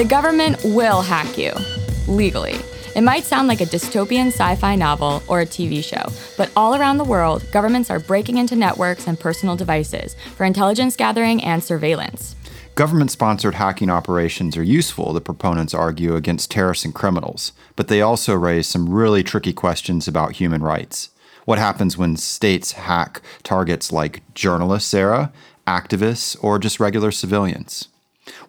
The government will hack you, legally. It might sound like a dystopian sci fi novel or a TV show, but all around the world, governments are breaking into networks and personal devices for intelligence gathering and surveillance. Government sponsored hacking operations are useful, the proponents argue, against terrorists and criminals, but they also raise some really tricky questions about human rights. What happens when states hack targets like journalists, Sarah, activists, or just regular civilians?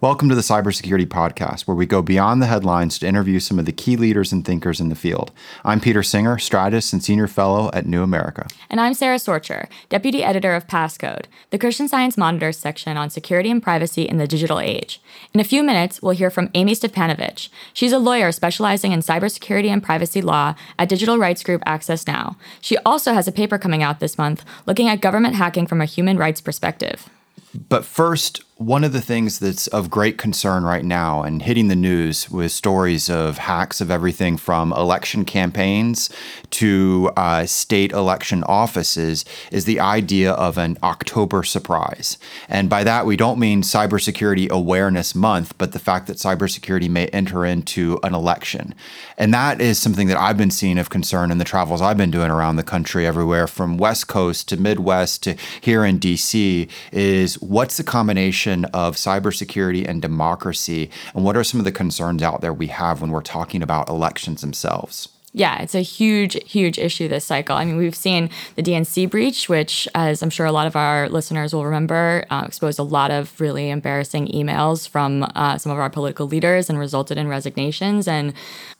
Welcome to the Cybersecurity Podcast, where we go beyond the headlines to interview some of the key leaders and thinkers in the field. I'm Peter Singer, strategist and senior fellow at New America. And I'm Sara Sorcher, deputy editor of Passcode, the Christian Science Monitor section on security and privacy in the digital age. In a few minutes, we'll hear from Amie Stepanovich. She's a lawyer specializing in cybersecurity and privacy law at digital rights group Access Now. She also has a paper coming out this month looking at government hacking from a human rights perspective. But first, one of the things that's of great concern right now and hitting the news with stories of hacks of everything from election campaigns to uh, state election offices is the idea of an October surprise. And by that, we don't mean Cybersecurity Awareness Month, but the fact that cybersecurity may enter into an election. And that is something that I've been seeing of concern in the travels I've been doing around the country, everywhere from West Coast to Midwest to here in DC, is what's the combination of cybersecurity and democracy, and what are some of the concerns out there we have when we're talking about elections themselves? Yeah, it's a huge, huge issue this cycle. I mean, we've seen the DNC breach, which, as I'm sure a lot of our listeners will remember, uh, exposed a lot of really embarrassing emails from uh, some of our political leaders and resulted in resignations. And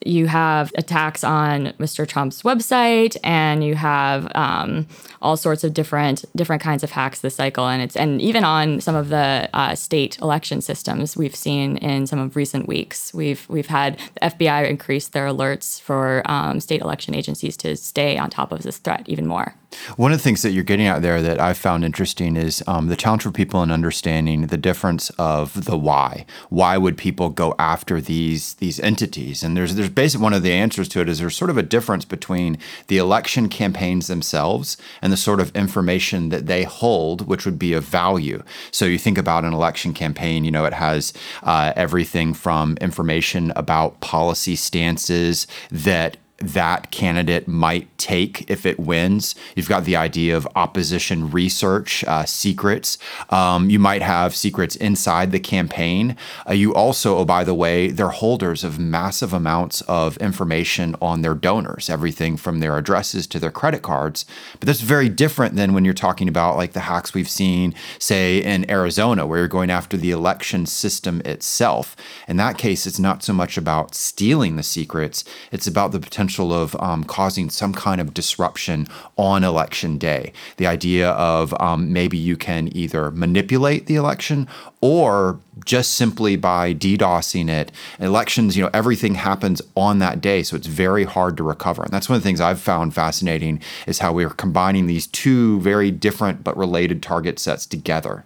you have attacks on Mr. Trump's website, and you have um, all sorts of different different kinds of hacks this cycle. And it's and even on some of the uh, state election systems, we've seen in some of recent weeks, we've we've had the FBI increase their alerts for. Um, um, state election agencies to stay on top of this threat even more. One of the things that you're getting out there that I've found interesting is um, the challenge for people in understanding the difference of the why. Why would people go after these these entities? And there's there's basically one of the answers to it is there's sort of a difference between the election campaigns themselves and the sort of information that they hold, which would be of value. So you think about an election campaign, you know, it has uh, everything from information about policy stances that that candidate might take if it wins. You've got the idea of opposition research, uh, secrets. Um, you might have secrets inside the campaign. Uh, you also, oh, by the way, they're holders of massive amounts of information on their donors, everything from their addresses to their credit cards. But that's very different than when you're talking about like the hacks we've seen, say, in Arizona, where you're going after the election system itself. In that case, it's not so much about stealing the secrets, it's about the potential of um, causing some kind of disruption on election day. The idea of um, maybe you can either manipulate the election or just simply by DDoSing it. Elections, you know, everything happens on that day, so it's very hard to recover. And that's one of the things I've found fascinating is how we're combining these two very different but related target sets together.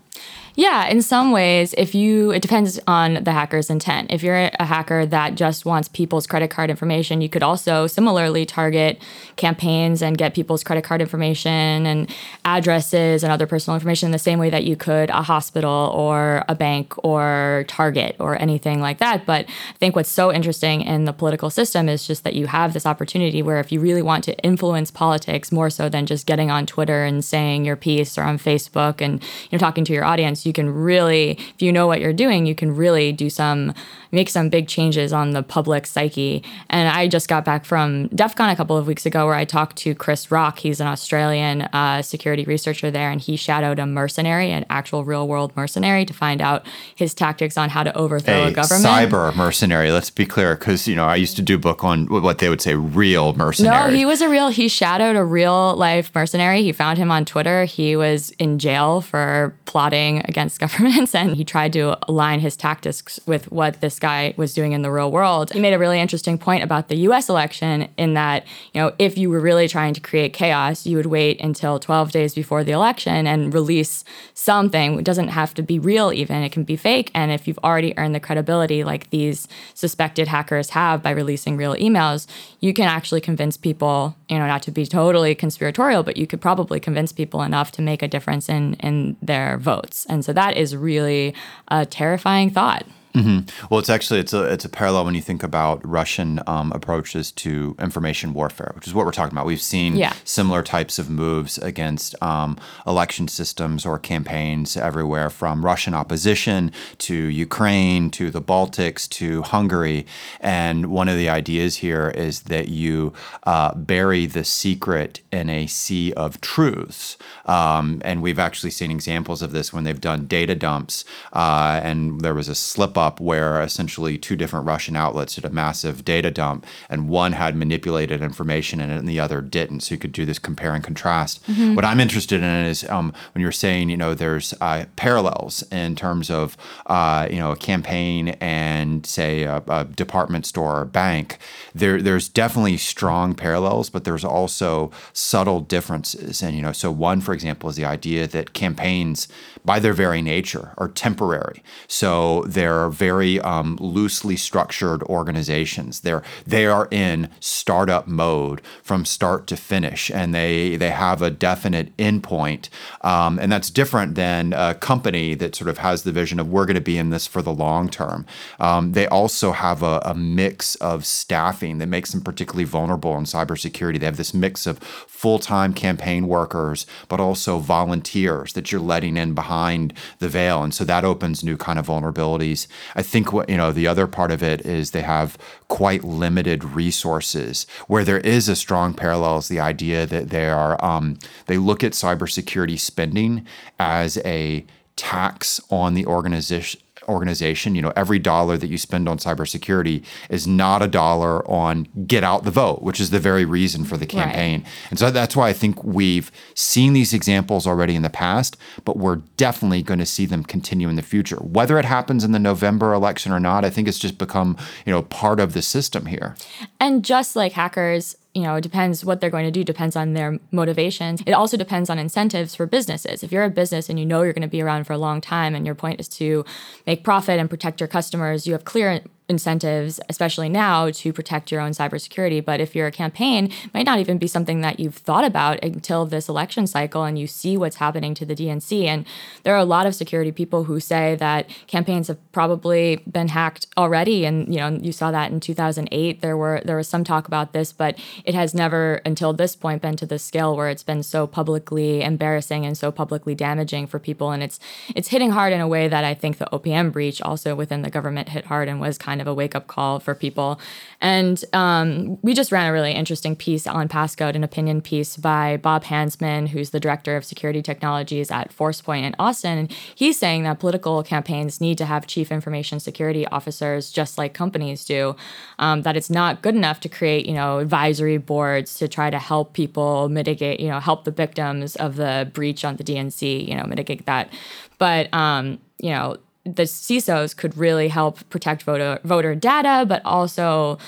Yeah, in some ways, if you, it depends on the hacker's intent. If you're a hacker that just wants people's credit card information, you could also similarly target campaigns and get people's credit card information and addresses and other personal information in the same way that you could a hospital or a bank or Target or anything like that. But I think what's so interesting in the political system is just that you have this opportunity where if you really want to influence politics more so than just getting on Twitter and saying your piece or on Facebook and you know talking to your audience, you can really, if you know what you're doing, you can really do some, make some big changes on the public psyche. And I just got back from DEF CON a couple of weeks ago where I talked to Chris Rock. He's an Australian uh, security researcher there, and he shadowed a mercenary, an actual real world mercenary, to find out his tactics on how to overthrow a, a government. Cyber mercenary, let's be clear, because, you know, I used to do a book on what they would say real mercenary. No, he was a real, he shadowed a real life mercenary. He found him on Twitter. He was in jail for plotting against governments and he tried to align his tactics with what this guy was doing in the real world. He made a really interesting point about the US election in that, you know, if you were really trying to create chaos, you would wait until 12 days before the election and release something. It doesn't have to be real even, it can be fake and if you've already earned the credibility like these suspected hackers have by releasing real emails, you can actually convince people, you know, not to be totally conspiratorial, but you could probably convince people enough to make a difference in in their votes. And so that is really a terrifying thought. Mm-hmm. Well, it's actually it's a it's a parallel when you think about Russian um, approaches to information warfare, which is what we're talking about. We've seen yeah. similar types of moves against um, election systems or campaigns everywhere, from Russian opposition to Ukraine to the Baltics to Hungary. And one of the ideas here is that you uh, bury the secret in a sea of truths. Um, and we've actually seen examples of this when they've done data dumps, uh, and there was a slip up up where essentially two different Russian outlets did a massive data dump, and one had manipulated information in it and the other didn't. So you could do this compare and contrast. Mm-hmm. What I'm interested in is um, when you're saying, you know, there's uh, parallels in terms of, uh, you know, a campaign and say a, a department store or bank. There, there's definitely strong parallels, but there's also subtle differences. And you know, so one, for example, is the idea that campaigns, by their very nature, are temporary. So they're very um, loosely structured organizations. They're they are in startup mode from start to finish, and they they have a definite endpoint, um, and that's different than a company that sort of has the vision of we're going to be in this for the long term. Um, they also have a, a mix of staffing that makes them particularly vulnerable in cybersecurity. They have this mix of full time campaign workers, but also volunteers that you're letting in behind the veil, and so that opens new kind of vulnerabilities. I think what you know the other part of it is they have quite limited resources. Where there is a strong parallel is the idea that they are um, they look at cybersecurity spending as a tax on the organization organization, you know, every dollar that you spend on cybersecurity is not a dollar on get out the vote, which is the very reason for the campaign. Right. And so that's why I think we've seen these examples already in the past, but we're definitely going to see them continue in the future. Whether it happens in the November election or not, I think it's just become, you know, part of the system here. And just like hackers you know, it depends what they're going to do, depends on their motivations. It also depends on incentives for businesses. If you're a business and you know you're going to be around for a long time and your point is to make profit and protect your customers, you have clear incentives, especially now, to protect your own cybersecurity. But if you're a campaign, might not even be something that you've thought about until this election cycle and you see what's happening to the DNC. And there are a lot of security people who say that campaigns have probably been hacked already. And you know, you saw that in 2008. There were there was some talk about this, but it has never until this point been to the scale where it's been so publicly embarrassing and so publicly damaging for people. And it's it's hitting hard in a way that I think the OPM breach also within the government hit hard and was kind kind of a wake up call for people. And um, we just ran a really interesting piece on passcode, an opinion piece by Bob Hansman, who's the director of security technologies at ForcePoint in Austin. And he's saying that political campaigns need to have chief information security officers, just like companies do. Um, that it's not good enough to create, you know, advisory boards to try to help people mitigate, you know, help the victims of the breach on the DNC, you know, mitigate that. But um, you know, the CISOs could really help protect voter voter data, but also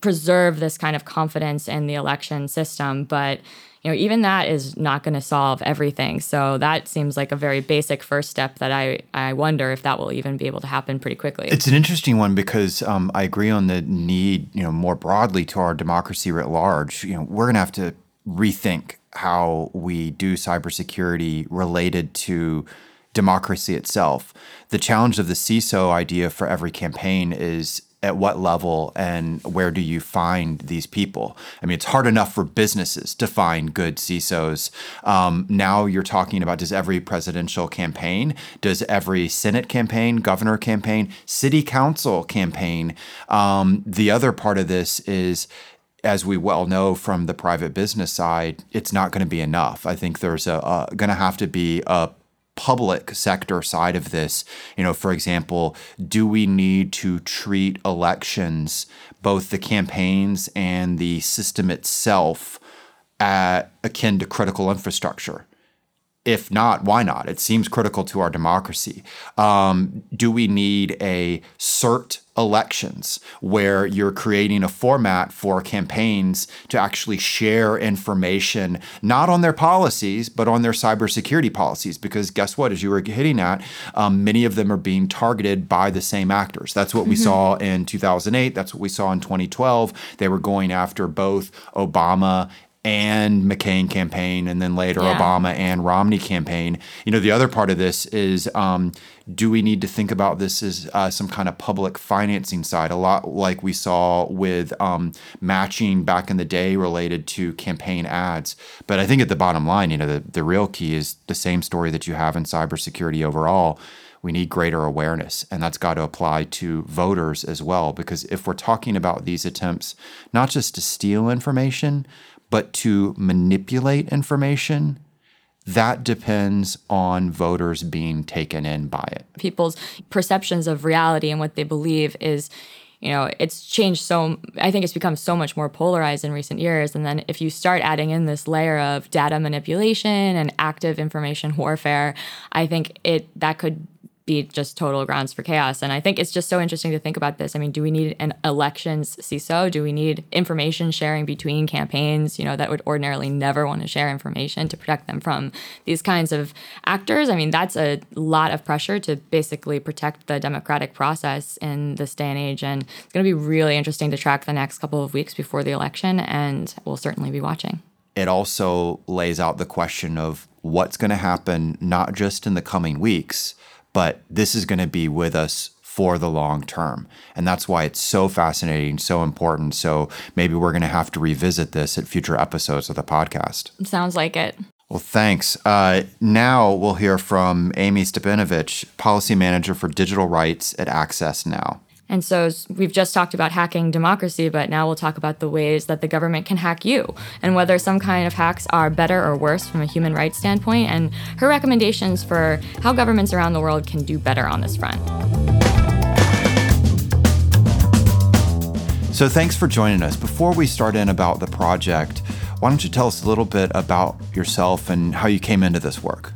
preserve this kind of confidence in the election system. But you know, even that is not going to solve everything. So that seems like a very basic first step that I, I wonder if that will even be able to happen pretty quickly. It's an interesting one because um, I agree on the need, you know, more broadly to our democracy writ large. You know, we're going to have to rethink how we do cybersecurity related to democracy itself. The challenge of the CISO idea for every campaign is at what level and where do you find these people? I mean, it's hard enough for businesses to find good CISOs. Um, now you're talking about does every presidential campaign, does every Senate campaign, governor campaign, city council campaign? Um, the other part of this is as we well know from the private business side, it's not going to be enough. I think there's a, a going to have to be a public sector side of this. You know, for example, do we need to treat elections, both the campaigns and the system itself, akin to critical infrastructure? If not, why not? It seems critical to our democracy. Um, do we need a CERT elections where you're creating a format for campaigns to actually share information, not on their policies, but on their cybersecurity policies? Because guess what? As you were hitting at, um, many of them are being targeted by the same actors. That's what mm-hmm. we saw in 2008. That's what we saw in 2012. They were going after both Obama and McCain campaign, and then later Yeah. Obama and Romney campaign. You know, the other part of this is um, do we need to think about this as uh, some kind of public financing side? A lot like we saw with um, matching back in the day related to campaign ads. But I think at the bottom line, you know, the, the real key is the same story that you have in cybersecurity overall. We need greater awareness, and that's got to apply to voters as well. Because if we're talking about these attempts, not just to steal information, but to manipulate information, that depends on voters being taken in by it. people's perceptions of reality and what they believe is you know it's changed so i think it's become so much more polarized in recent years and then if you start adding in this layer of data manipulation and active information warfare i think it that could be just total grounds for chaos. And I think it's just so interesting to think about this. I mean, do we need an elections CISO? Do we need information sharing between campaigns, you know, that would ordinarily never want to share information to protect them from these kinds of actors? I mean, that's a lot of pressure to basically protect the democratic process in this day and age. And it's going to be really interesting to track the next couple of weeks before the election. And we'll certainly be watching. It also lays out the question of what's going to happen, not just in the coming weeks, but this is going to be with us for the long term. And that's why it's so fascinating, so important. So maybe we're going to have to revisit this at future episodes of the podcast. Sounds like it. Well, thanks. Uh, now we'll hear from Amie Stepanovich, Policy Manager for Digital Rights at Access Now. And so we've just talked about hacking democracy, but now we'll talk about the ways that the government can hack you and whether some kind of hacks are better or worse from a human rights standpoint, and her recommendations for how governments around the world can do better on this front. So, thanks for joining us. Before we start in about the project, why don't you tell us a little bit about yourself and how you came into this work?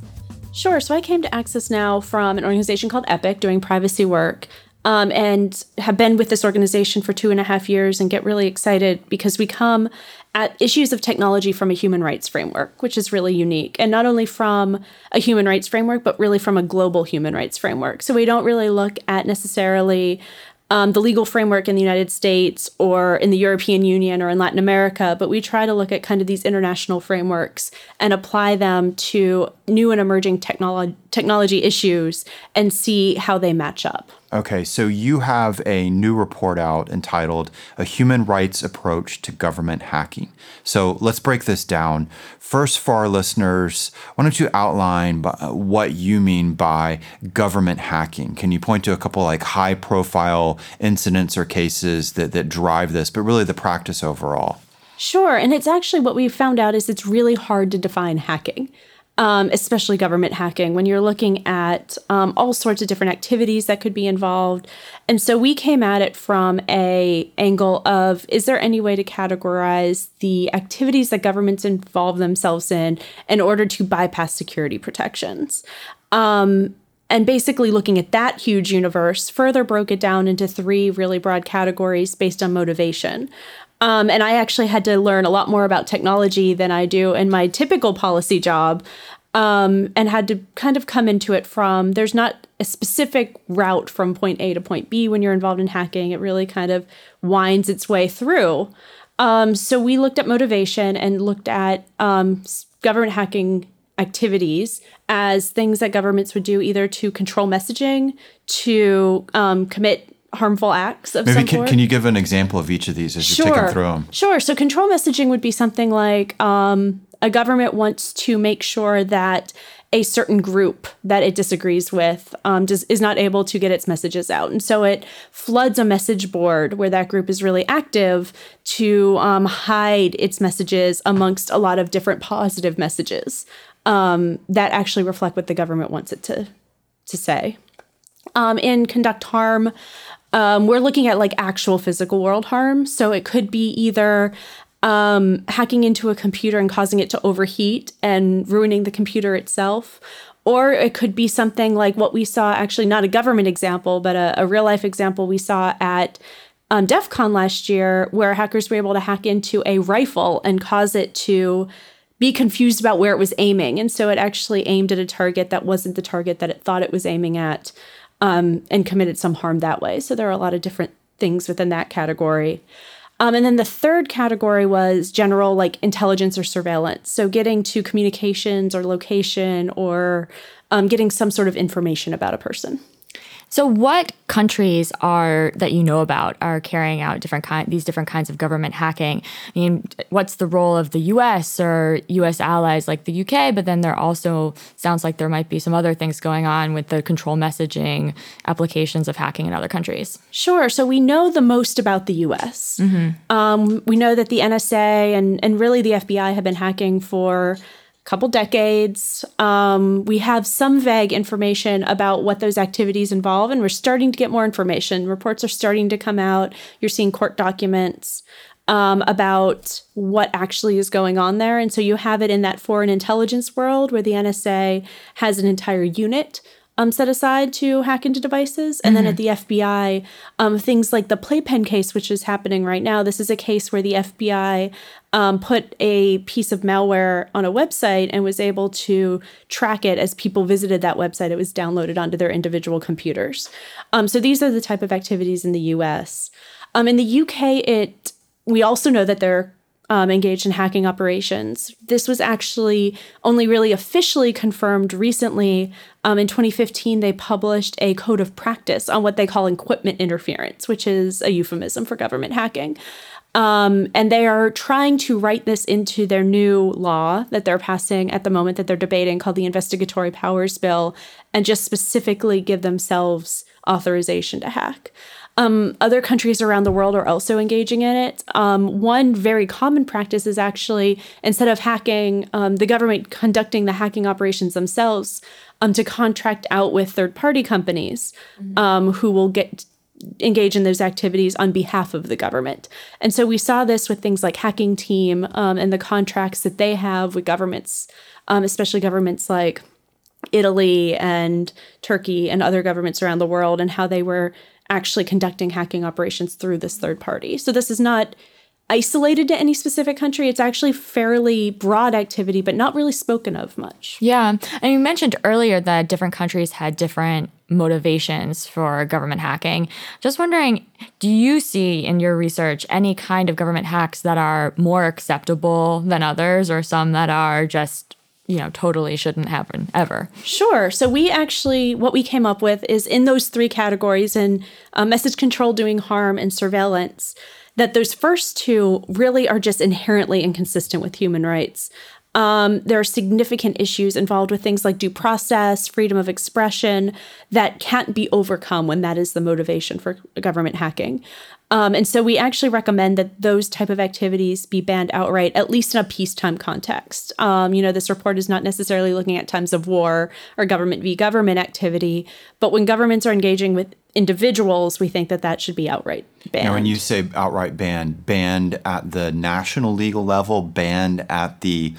Sure. So I came to Access Now from an organization called EPIC doing privacy work. Um, and have been with this organization for two and a half years and get really excited because we come at issues of technology from a human rights framework, which is really unique. And not only from a human rights framework, but really from a global human rights framework. So we don't really look at necessarily um, the legal framework in the United States or in the European Union or in Latin America, but we try to look at kind of these international frameworks and apply them to new and emerging technolo- technology issues and see how they match up. Okay, so you have a new report out entitled A Human Rights Approach to Government Hacking. So let's break this down. First, for our listeners, why don't you outline uh, what you mean by government hacking? Can you point to a couple like high profile incidents or cases that, that drive this, but really the practice overall? Sure, and it's actually what we found out is it's really hard to define hacking. Um, especially government hacking, when you're looking at um, all sorts of different activities that could be involved, and so we came at it from a angle of: is there any way to categorize the activities that governments involve themselves in in order to bypass security protections? Um, and basically looking at that huge universe further broke it down into three really broad categories based on motivation um, and i actually had to learn a lot more about technology than i do in my typical policy job um, and had to kind of come into it from there's not a specific route from point a to point b when you're involved in hacking. It really kind of winds its way through. Um, so we looked at motivation and looked at um, government hacking activities as things that governments would do either to control messaging, to um, commit harmful acts of Maybe some can, sort. can you give an example of each of these as you're taking through them? Sure. So control messaging would be something like um, a government wants to make sure that a certain group that it disagrees with um, does, is not able to get its messages out. And so it floods a message board where that group is really active to um, hide its messages amongst a lot of different positive messages um, that actually reflect what the government wants it to, to say. Um, in conduct harm, um, we're looking at like actual physical world harm. So it could be either um, hacking into a computer and causing it to overheat and ruining the computer itself. Or it could be something like what we saw, actually, not a government example, but a, a real life example we saw at um, DEF CON last year, where hackers were able to hack into a rifle and cause it to be confused about where it was aiming. And so it actually aimed at a target that wasn't the target that it thought it was aiming at um, and committed some harm that way. So there are a lot of different things within that category. Um, and then the third category was general, like intelligence or surveillance. So getting to communications or location or um, getting some sort of information about a person. So, what countries are that you know about are carrying out different kind these different kinds of government hacking? I mean, what's the role of the U.S. or U.S. allies like the U.K.? But then there also sounds like there might be some other things going on with the control messaging applications of hacking in other countries. Sure. So we know the most about the U.S. Mm-hmm. Um, we know that the NSA and and really the FBI have been hacking for couple decades. Um, we have some vague information about what those activities involve, and we're starting to get more information. Reports are starting to come out. You're seeing court documents um, about what actually is going on there. And so you have it in that foreign intelligence world where the NSA has an entire unit um, set aside to hack into devices. And mm-hmm. then at mm-hmm. the FBI, um, things like the Playpen case, which is happening right now. This is a case where the FBI um, put a piece of malware on a website and was able to track it as people visited that website. It was downloaded onto their individual computers. Um, so these are the type of activities in the US. Um, in the UK, it we also know that they're um, engaged in hacking operations. This was actually only really officially confirmed recently. Um, in 2015, they published a code of practice on what they call equipment interference, which is a euphemism for government hacking. Um, and they are trying to write this into their new law that they're passing at the moment that they're debating called the Investigatory Powers Bill and just specifically give themselves authorization to hack. Um, other countries around the world are also engaging in it. Um, one very common practice is actually instead of hacking, um, the government conducting the hacking operations themselves, um, to contract out with third party companies mm-hmm. Um, who will get engage in those activities on behalf of the government. And so we saw this with things like Hacking Team um, and the contracts that they have with governments, especially governments like Italy and Turkey and other governments around the world, and how they were actually conducting hacking operations through this third party. So this is not isolated to any specific country. It's actually fairly broad activity, but not really spoken of much. Yeah. And you mentioned earlier that different countries had different motivations for government hacking. Just wondering, do you see in your research any kind of government hacks that are more acceptable than others or some that are just you know totally shouldn't happen ever? Sure. So we actually what we came up with is in those three categories in uh, message control doing harm and surveillance that those first two really are just inherently inconsistent with human rights um, there are significant issues involved with things like due process, freedom of expression that can't be overcome when that is the motivation for government hacking. Um, and so we actually recommend that those type of activities be banned outright, at least in a peacetime context. Um, you know, this report is not necessarily looking at times of war or government v. government activity, but when governments are engaging with individuals, we think that that should be outright banned. Now, when you say outright banned, banned at the national legal level, banned at the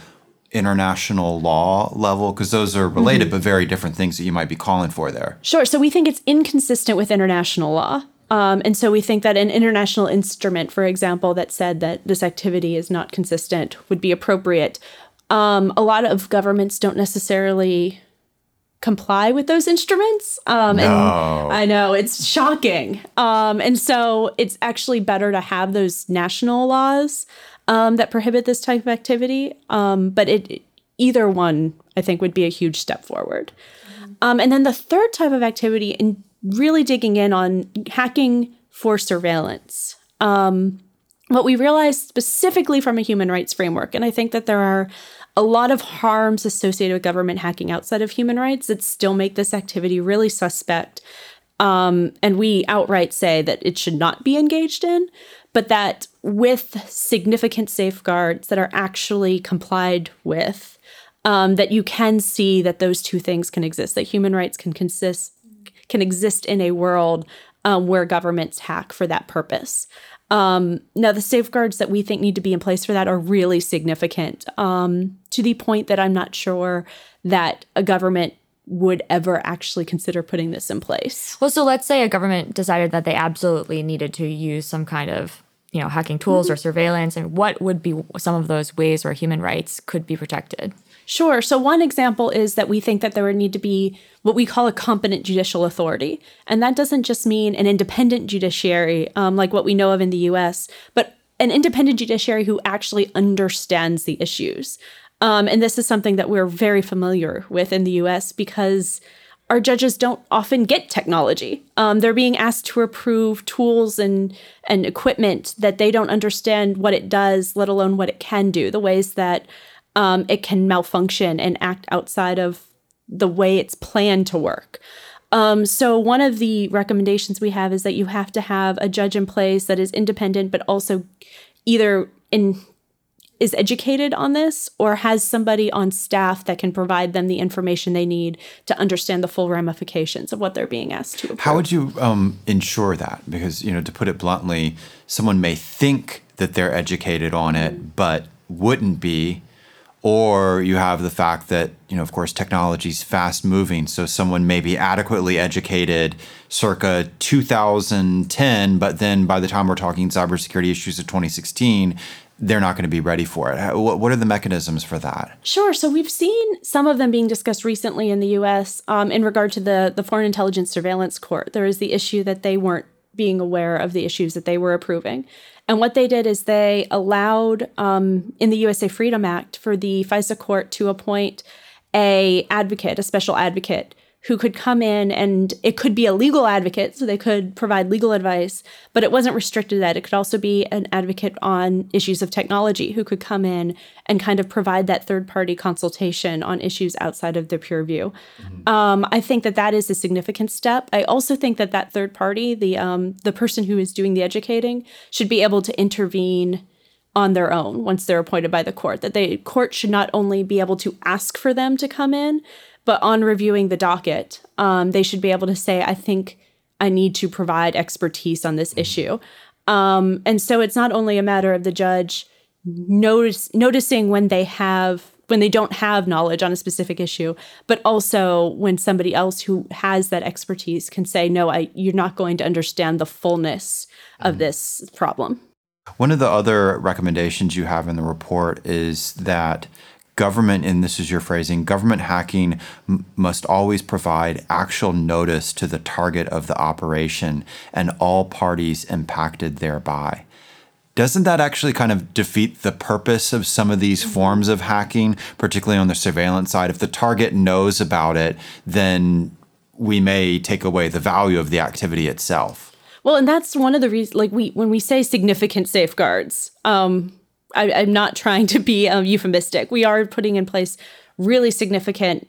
international law level? Because those are related mm-hmm. but very different things that you might be calling for there. Sure. So we think it's inconsistent with international law. Um, and so we think that an international instrument, for example, that said that this activity is not consistent would be appropriate. Um, a lot of governments don't necessarily comply with those instruments. Um, no. And I know it's shocking. Um, and so it's actually better to have those national laws um, that prohibit this type of activity. Um, but it either one, I think, would be a huge step forward. Mm-hmm. and then the third type of activity, in really digging in on hacking for surveillance. Um, what we realized specifically from a human rights framework, and I think that there are a lot of harms associated with government hacking outside of human rights that still make this activity really suspect. Um, and we outright say that it should not be engaged in, but that with significant safeguards that are actually complied with, um, that you can see that those two things can exist, that human rights can consist can exist in a world um, where governments hack for that purpose. Um, now, the safeguards that we think need to be in place for that are really significant um, to the point that I'm not sure that a government would ever actually consider putting this in place. Well, so let's say a government decided that they absolutely needed to use some kind of you know hacking tools mm-hmm. or surveillance and what would be some of those ways where human rights could be protected Sure. So, one example is that we think that there would need to be what we call a competent judicial authority. And that doesn't just mean an independent judiciary um, like what we know of in the US, but an independent judiciary who actually understands the issues. Um, and this is something that we're very familiar with in the US because our judges don't often get technology. Um, they're being asked to approve tools and and equipment that they don't understand what it does, let alone what it can do. The ways that um, it can malfunction and act outside of the way it's planned to work. Um, so one of the recommendations we have is that you have to have a judge in place that is independent, but also either in is educated on this or has somebody on staff that can provide them the information they need to understand the full ramifications of what they're being asked to approve. How would you um, ensure that? Because, you know, to put it bluntly, someone may think that they're educated on it, but wouldn't be. Or you have the fact that, you know, of course, technology is fast moving. So someone may be adequately educated circa 2010, but then by the time we're talking cybersecurity issues of 2016, they're not going to be ready for it. What are the mechanisms for that? Sure. So we've seen some of them being discussed recently in the U.S. Um, in regard to the the Foreign Intelligence Surveillance Court. There is the issue that they weren't being aware of the issues that they were approving, and what they did is they allowed um, in the USA Freedom Act for the FISA court to appoint a advocate, a special advocate who could come in and it could be a legal advocate, so they could provide legal advice, but it wasn't restricted to that. It could also be an advocate on issues of technology who could come in and kind of provide that third party consultation on issues outside of the peer review. Mm-hmm. Um, I think that that is a significant step. I also think that that third party, the um, the person who is doing the educating, should be able to intervene on their own once they're appointed by the court. That the court should not only be able to ask for them to come in, but on reviewing the docket, um, they should be able to say, I think I need to provide expertise on this mm-hmm. issue. Um, and so it's not only a matter of the judge notice, noticing when they have when they don't have knowledge on a specific issue, but also when somebody else who has that expertise can say, "No, I, you're not going to understand the fullness of mm-hmm. this problem." One of the other recommendations you have in the report is that government, and this is your phrasing, government hacking m- must always provide actual notice to the target of the operation and all parties impacted thereby. Doesn't that actually kind of defeat the purpose of some of these forms of hacking, particularly on the surveillance side? If the target knows about it, then we may take away the value of the activity itself. Well, and that's one of the reasons, like we, when we say significant safeguards, um, I, am not trying to be um, euphemistic. We are putting in place really significant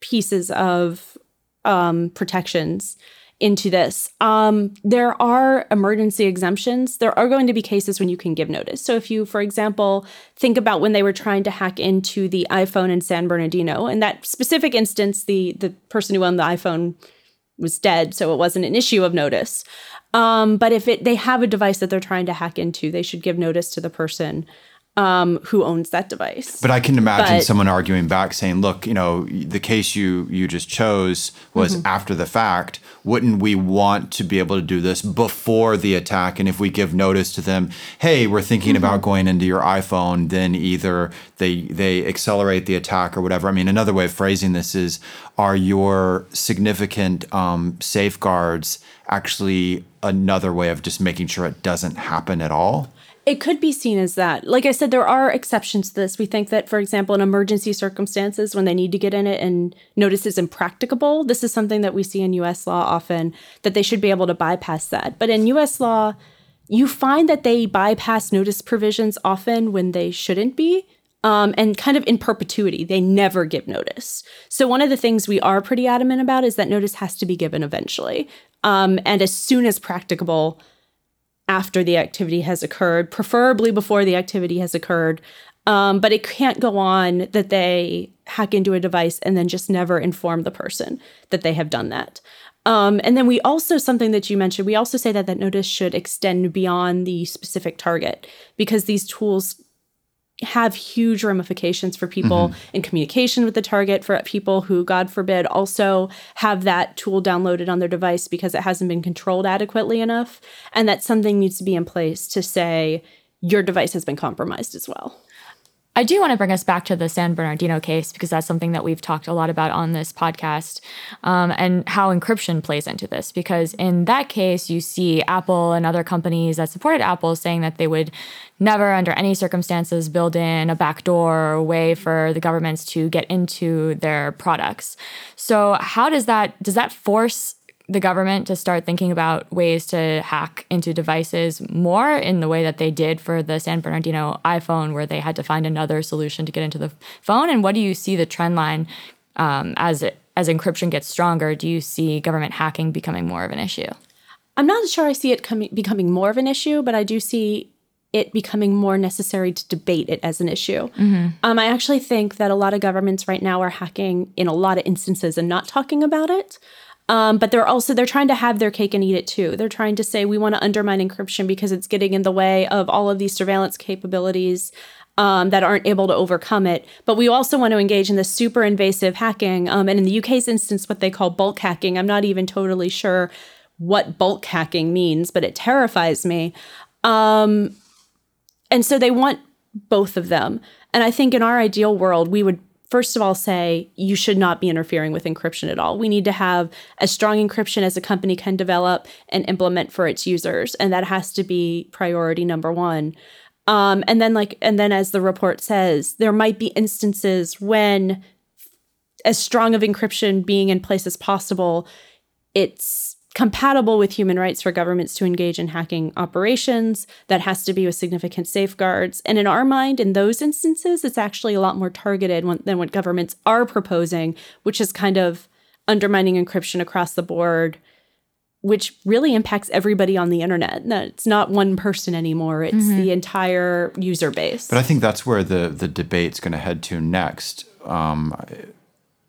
pieces of um, protections into this. Um, there are emergency exemptions. There are going to be cases when you can give notice. So, if you, for example, think about when they were trying to hack into the iPhone in San Bernardino, in that specific instance, the the person who owned the iPhone was dead, so it wasn't an issue of notice. Um, but if it they have a device that they're trying to hack into, they should give notice to the person um, who owns that device. But I can imagine but, someone arguing back, saying, "Look, you know, the case you you just chose was mm-hmm. after the fact. Wouldn't we want to be able to do this before the attack? And if we give notice to them, hey, we're thinking mm-hmm. about going into your iPhone, then either they they accelerate the attack or whatever. I mean, another way of phrasing this is: Are your significant um, safeguards actually another way of just making sure it doesn't happen at all? It could be seen as that. Like I said, there are exceptions to this. We think that, for example, in emergency circumstances, when they need to get in it and notice is impracticable, this is something that we see in US law often, that they should be able to bypass that. But in US law, you find that they bypass notice provisions often when they shouldn't be. Um, and kind of in perpetuity, they never give notice. So, one of the things we are pretty adamant about is that notice has to be given eventually. Um, and as soon as practicable, after the activity has occurred, preferably before the activity has occurred. Um, but it can't go on that they hack into a device and then just never inform the person that they have done that. Um, and then we also, something that you mentioned, we also say that that notice should extend beyond the specific target because these tools have huge ramifications for people mm-hmm. in communication with the target, for people who, God forbid, also have that tool downloaded on their device because it hasn't been controlled adequately enough. And that something needs to be in place to say your device has been compromised as well. I do want to bring us back to the San Bernardino case because that's something that we've talked a lot about on this podcast um, and how encryption plays into this. Because in that case, you see Apple and other companies that supported Apple saying that they would never, under any circumstances, build in a backdoor or a way for the governments to get into their products. So, how does that does that force the government to start thinking about ways to hack into devices more in the way that they did for the San Bernardino iPhone, where they had to find another solution to get into the phone? And what do you see the trend line um, as it, as encryption gets stronger? Do you see government hacking becoming more of an issue? I'm not sure I see it com- becoming more of an issue, but I do see it becoming more necessary to debate it as an issue. Mm-hmm. Um, I actually think that a lot of governments right now are hacking in a lot of instances and not talking about it. Um, but they're also they're trying to have their cake and eat it too. They're trying to say we want to undermine encryption because it's getting in the way of all of these surveillance capabilities um, that aren't able to overcome it. But we also want to engage in this super invasive hacking. Um, and in the UK's instance, what they call bulk hacking. I'm not even totally sure what bulk hacking means, but it terrifies me. Um, and so they want both of them. And I think in our ideal world, we would first of all say you should not be interfering with encryption at all. We need to have as strong encryption as a company can develop and implement for its users, and that has to be priority number one. Um, and then, like, and then as the report says, there might be instances when, as strong of encryption being in place as possible, it's compatible with human rights for governments to engage in hacking operations. That has to be with significant safeguards. And in our mind, in those instances, it's actually a lot more targeted than what governments are proposing, which is kind of undermining encryption across the board, which really impacts everybody on the internet. It's not one person anymore, it's mm-hmm. the entire user base. But I think that's where the, the debate's going to head to next. Um,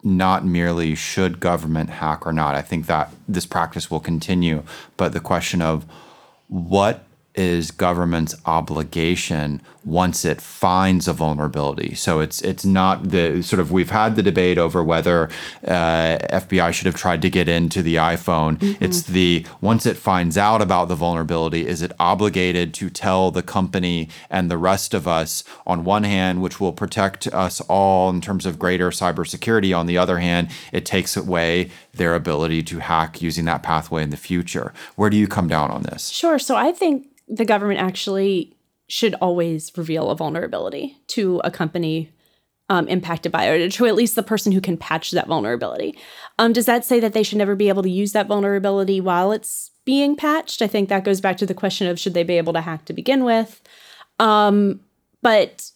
not merely should government hack or not. I think that this practice will continue, but the question of what is government's obligation once it finds a vulnerability. So it's it's not the sort of we've had the debate over whether uh, FBI should have tried to get into the iPhone. Mm-hmm. It's the once it finds out about the vulnerability, is it obligated to tell the company and the rest of us on one hand, which will protect us all in terms of greater cybersecurity. On the other hand, it takes away their ability to hack using that pathway in the future. Where do you come down on this? Sure. So I think the government actually should always reveal a vulnerability to a company um, impacted by it, or to at least the person who can patch that vulnerability. Um, does that say that they should never be able to use that vulnerability while it's being patched? I think that goes back to the question of should they be able to hack to begin with. Um, but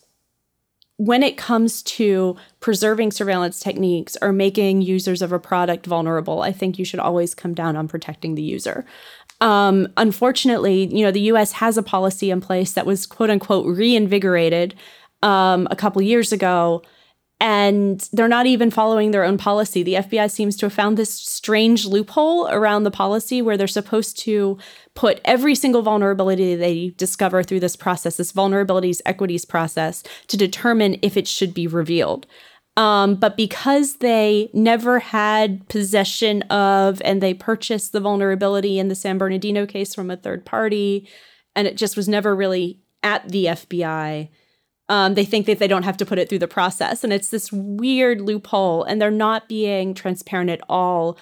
when it comes to preserving surveillance techniques or making users of a product vulnerable, I think you should always come down on protecting the user. Um, unfortunately, you know, the US has a policy in place that was quote unquote reinvigorated um, a couple years ago, and they're not even following their own policy. The FBI seems to have found this strange loophole around the policy where they're supposed to put every single vulnerability they discover through this process, this vulnerabilities equities process, to determine if it should be revealed. Um, but because they never had possession of and they purchased the vulnerability in the San Bernardino case from a third party, and it just was never really at the FBI, um, they think that they don't have to put it through the process. And it's this weird loophole, and they're not being transparent at all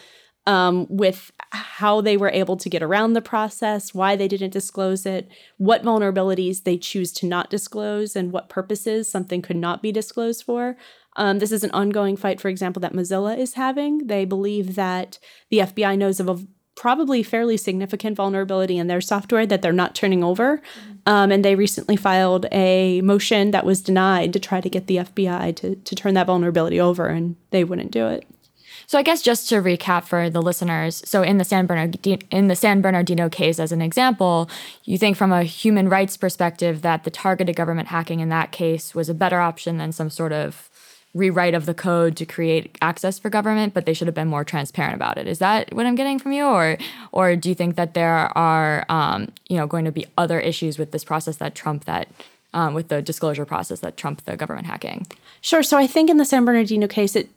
um, with how they were able to get around the process, why they didn't disclose it, what vulnerabilities they choose to not disclose, and what purposes something could not be disclosed for. Um, this is an ongoing fight, for example, that Mozilla is having. They believe that the FBI knows of a probably fairly significant vulnerability in their software that they're not turning over. Um, and they recently filed a motion that was denied to try to get the FBI to, to turn that vulnerability over, and they wouldn't do it. So I guess just to recap for the listeners, so in the San Bernardino in the San Bernardino case as an example, you think from a human rights perspective that the targeted government hacking in that case was a better option than some sort of rewrite of the code to create access for government, but they should have been more transparent about it. Is that what I'm getting from you, or or do you think that there are um, you know going to be other issues with this process that trump that? Um, with the disclosure process that trump the government hacking. Sure. So I think in the San Bernardino case, it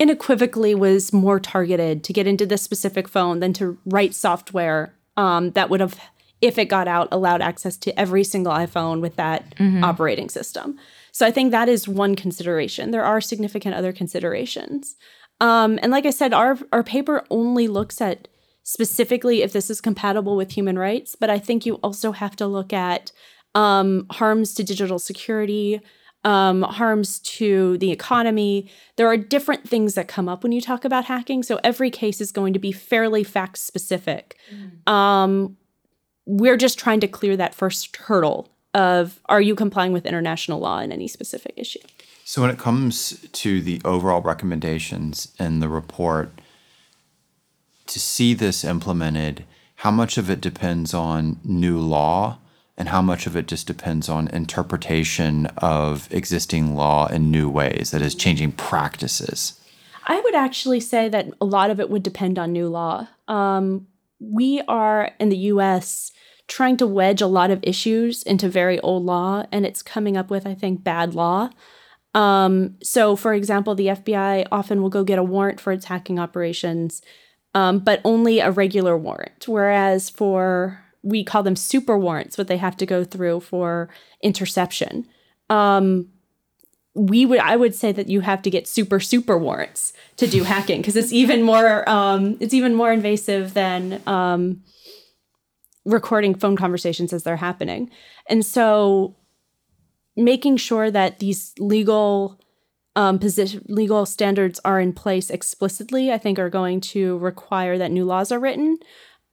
unequivocally was more targeted to get into this specific phone than to write software um, that would have, if it got out, allowed access to every single iPhone with that mm-hmm. operating system. So I think that is one consideration. There are significant other considerations. Um, and like I said, our, our paper only looks at specifically if this is compatible with human rights, but I think you also have to look at um, harms to digital security, um, harms to the economy. There are different things that come up when you talk about hacking. So every case is going to be fairly fact specific. Mm. Um, we're just trying to clear that first hurdle of are you complying with international law in any specific issue? So when it comes to the overall recommendations in the report, to see this implemented, how much of it depends on new law and how much of it just depends on interpretation of existing law in new ways, that is, changing practices? I would actually say that a lot of it would depend on new law. Um, we are in the US trying to wedge a lot of issues into very old law, and it's coming up with, I think, bad law. Um, so, for example, the FBI often will go get a warrant for its hacking operations, um, but only a regular warrant. Whereas for we call them super warrants, what they have to go through for interception. Um, we would I would say that you have to get super super warrants to do hacking because it's even more um, it's even more invasive than um, recording phone conversations as they're happening. And so making sure that these legal um, position legal standards are in place explicitly, I think are going to require that new laws are written.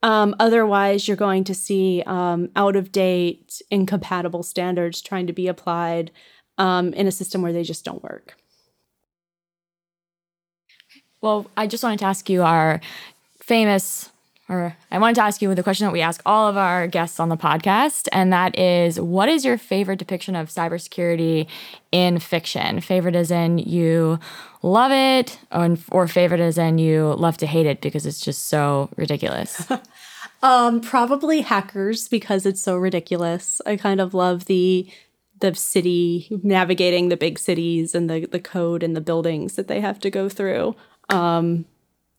Um, otherwise, you're going to see um, out of date, incompatible standards trying to be applied um, in a system where they just don't work. Well, I just wanted to ask you our famous or I wanted to ask you the question that we ask all of our guests on the podcast, and that is what is your favorite depiction of cybersecurity in fiction? Favorite as in you love it, or, or favorite as in you love to hate it because it's just so ridiculous? um, probably hackers because it's so ridiculous. I kind of love the the city navigating the big cities and the the code and the buildings that they have to go through. Um,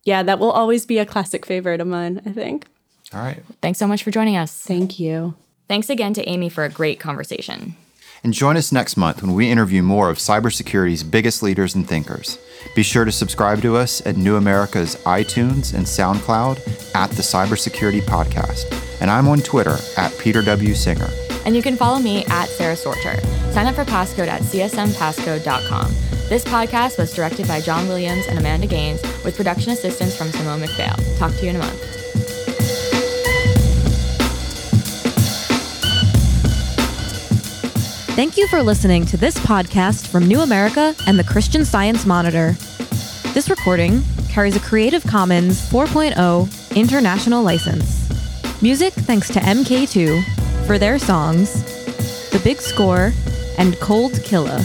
yeah, that will always be a classic favorite of mine, I think. All right. Thanks so much for joining us. Thank you. Thanks again to Amie for a great conversation. And join us next month when we interview more of cybersecurity's biggest leaders and thinkers. Be sure to subscribe to us at New America's iTunes and SoundCloud at the Cybersecurity Podcast. And I'm on Twitter at Peter W. Singer. And you can follow me at Sara Sorcher. Sign up for Passcode at csmpasscode.com. This podcast was directed by John Williams and Amanda Gaines with production assistance from Simone McPhail. Talk to you in a month. Thank you for listening to this podcast from New America and the Christian Science Monitor. This recording carries a Creative Commons 4.0 international license. Music thanks to MK2 for their songs The Big Score and Cold Killa.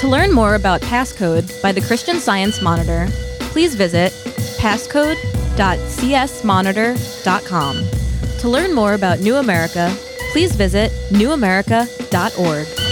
To learn more about Passcode by the Christian Science Monitor, please visit passcode.csmonitor.com. To learn more about New America, please visit newamerica.org.